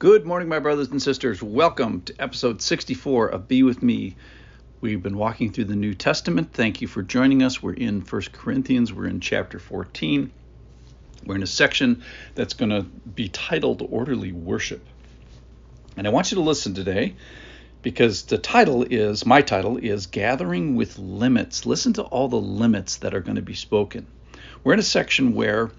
Good morning, my brothers and sisters. Welcome to episode 64 of Be With Me. We've been walking through the New Testament. Thank you for joining us. We're in 1 Corinthians, we're in chapter 14. We're in a section that's going to be titled Orderly Worship. And I want you to listen today because the title is, my title is Gathering with Limits. Listen to all the limits that are going to be spoken. We're in a section where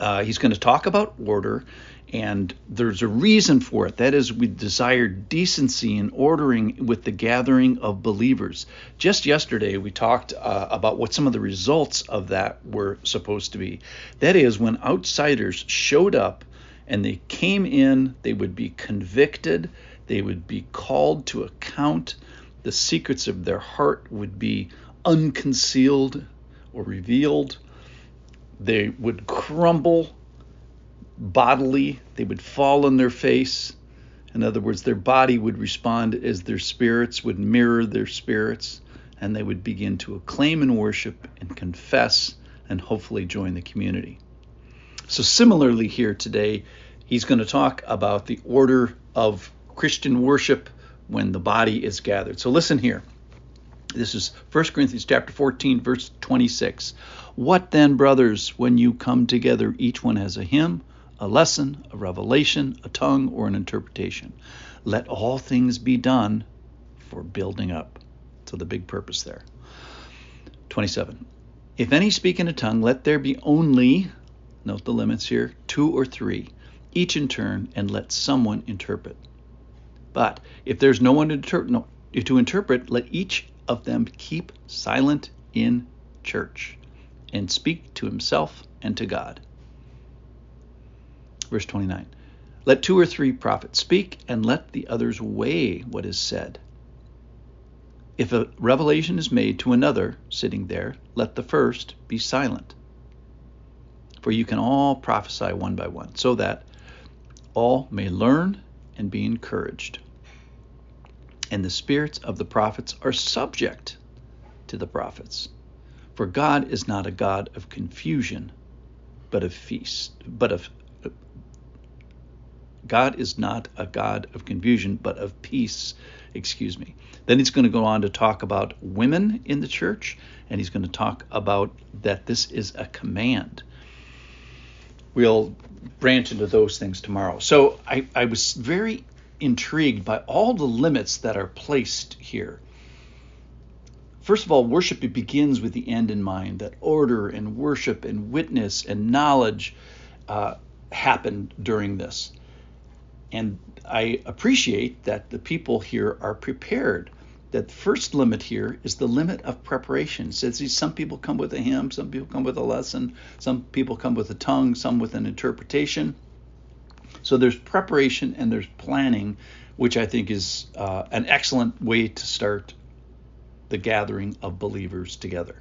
uh, he's going to talk about order and there's a reason for it. That is, we desire decency and ordering with the gathering of believers. Just yesterday, we talked uh, about what some of the results of that were supposed to be. That is, when outsiders showed up and they came in, they would be convicted, they would be called to account, the secrets of their heart would be unconcealed or revealed. They would crumble bodily, they would fall on their face. In other words, their body would respond as their spirits would mirror their spirits, and they would begin to acclaim and worship and confess and hopefully join the community. So, similarly, here today, he's going to talk about the order of Christian worship when the body is gathered. So, listen here. This is 1 Corinthians chapter 14 verse 26. What then, brothers, when you come together each one has a hymn, a lesson, a revelation, a tongue, or an interpretation. Let all things be done for building up. So the big purpose there. 27. If any speak in a tongue, let there be only, note the limits here, two or three, each in turn, and let someone interpret. But if there's no one to, inter- no, to interpret, let each of them keep silent in church and speak to himself and to God. Verse 29. Let two or three prophets speak, and let the others weigh what is said. If a revelation is made to another sitting there, let the first be silent. For you can all prophesy one by one, so that all may learn and be encouraged. And the spirits of the prophets are subject to the prophets. For God is not a God of confusion, but of feast, but of God is not a God of confusion, but of peace. Excuse me. Then he's going to go on to talk about women in the church, and he's going to talk about that this is a command. We'll branch into those things tomorrow. So I, I was very intrigued by all the limits that are placed here. First of all, worship it begins with the end in mind, that order and worship and witness and knowledge uh, happen during this. And I appreciate that the people here are prepared. That first limit here is the limit of preparation. So see, some people come with a hymn, some people come with a lesson, some people come with a tongue, some with an interpretation. So there's preparation and there's planning, which I think is uh, an excellent way to start the gathering of believers together.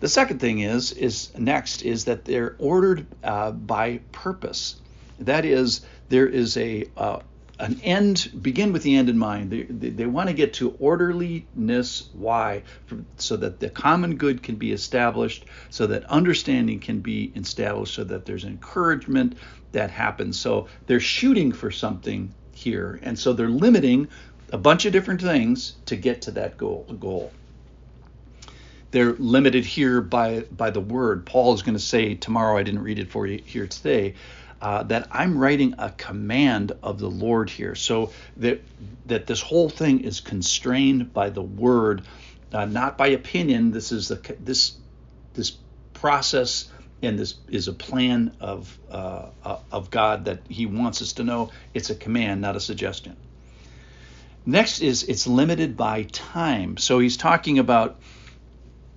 The second thing is is next is that they're ordered uh, by purpose. That is, there is a uh, an end begin with the end in mind. They, they, they, want to get to orderliness why? So that the common good can be established so that understanding can be established so that there's encouragement that happens. So they're shooting for something here and so they're limiting a bunch of different things to get to that goal goal. They're limited here by by the word. Paul is going to say tomorrow i didn't read it for you here today uh, that I'm writing a command of the Lord here, so that that this whole thing is constrained by the Word, uh, not by opinion. This is the this this process and this is a plan of uh, uh, of God that He wants us to know. It's a command, not a suggestion. Next is it's limited by time. So he's talking about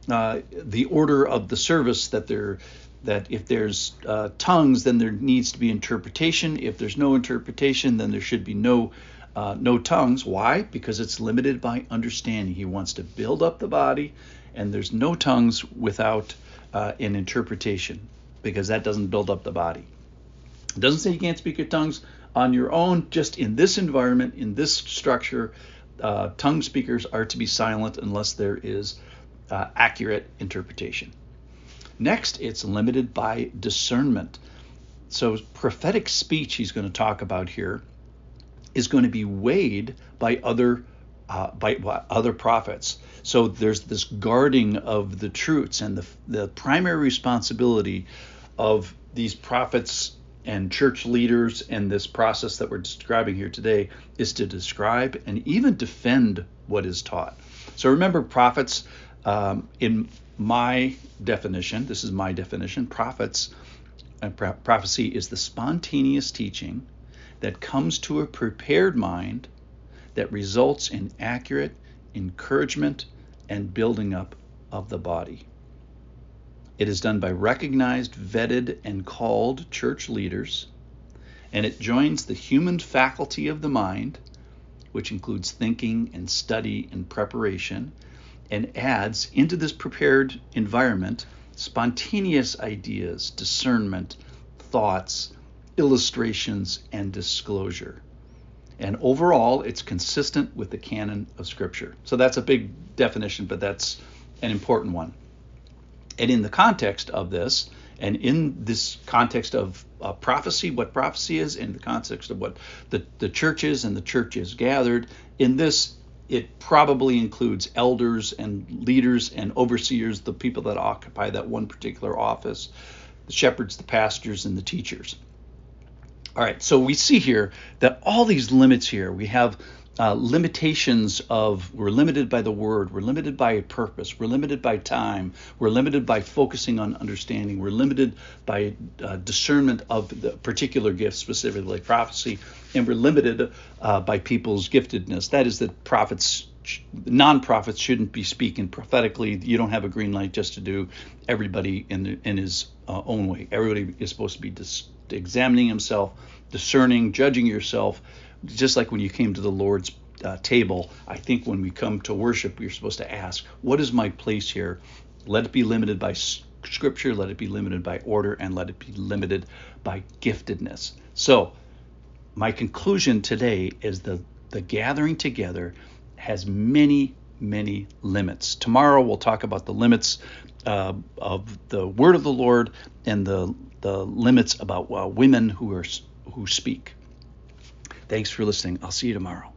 uh, the order of the service that they're that if there's uh, tongues, then there needs to be interpretation. If there's no interpretation, then there should be no uh, no tongues. Why? Because it's limited by understanding. He wants to build up the body, and there's no tongues without uh, an interpretation, because that doesn't build up the body. It doesn't say you can't speak your tongues on your own. Just in this environment, in this structure, uh, tongue speakers are to be silent unless there is uh, accurate interpretation. Next, it's limited by discernment. so prophetic speech he's going to talk about here is going to be weighed by other uh, by other prophets. So there's this guarding of the truths, and the the primary responsibility of these prophets and church leaders and this process that we're describing here today is to describe and even defend what is taught. So remember, prophets, um, in my definition, this is my definition, prophets, uh, prophecy is the spontaneous teaching that comes to a prepared mind that results in accurate encouragement and building up of the body. It is done by recognized, vetted, and called church leaders, and it joins the human faculty of the mind, which includes thinking and study and preparation, and adds into this prepared environment spontaneous ideas, discernment, thoughts, illustrations, and disclosure. And overall, it's consistent with the canon of Scripture. So that's a big definition, but that's an important one. And in the context of this, and in this context of uh, prophecy, what prophecy is, in the context of what the, the church is and the church is gathered, in this, it probably includes elders and leaders and overseers, the people that occupy that one particular office, the shepherds, the pastors, and the teachers. All right, so we see here that all these limits here, we have uh, limitations of we're limited by the word, we're limited by purpose, we're limited by time, we're limited by focusing on understanding, we're limited by uh, discernment of the particular gift, specifically prophecy, and we're limited uh, by people's giftedness. That is that prophets non-prophets shouldn't be speaking prophetically. You don't have a green light just to do everybody in the, in his uh, own way. Everybody is supposed to be dis- examining himself, discerning, judging yourself, just like when you came to the Lord's uh, table. I think when we come to worship, we're supposed to ask, "What is my place here?" Let it be limited by Scripture. Let it be limited by order, and let it be limited by giftedness. So, my conclusion today is the the gathering together has many, many limits. Tomorrow we'll talk about the limits uh, of the word of the Lord and the the limits about uh, women who are who speak. Thanks for listening. I'll see you tomorrow.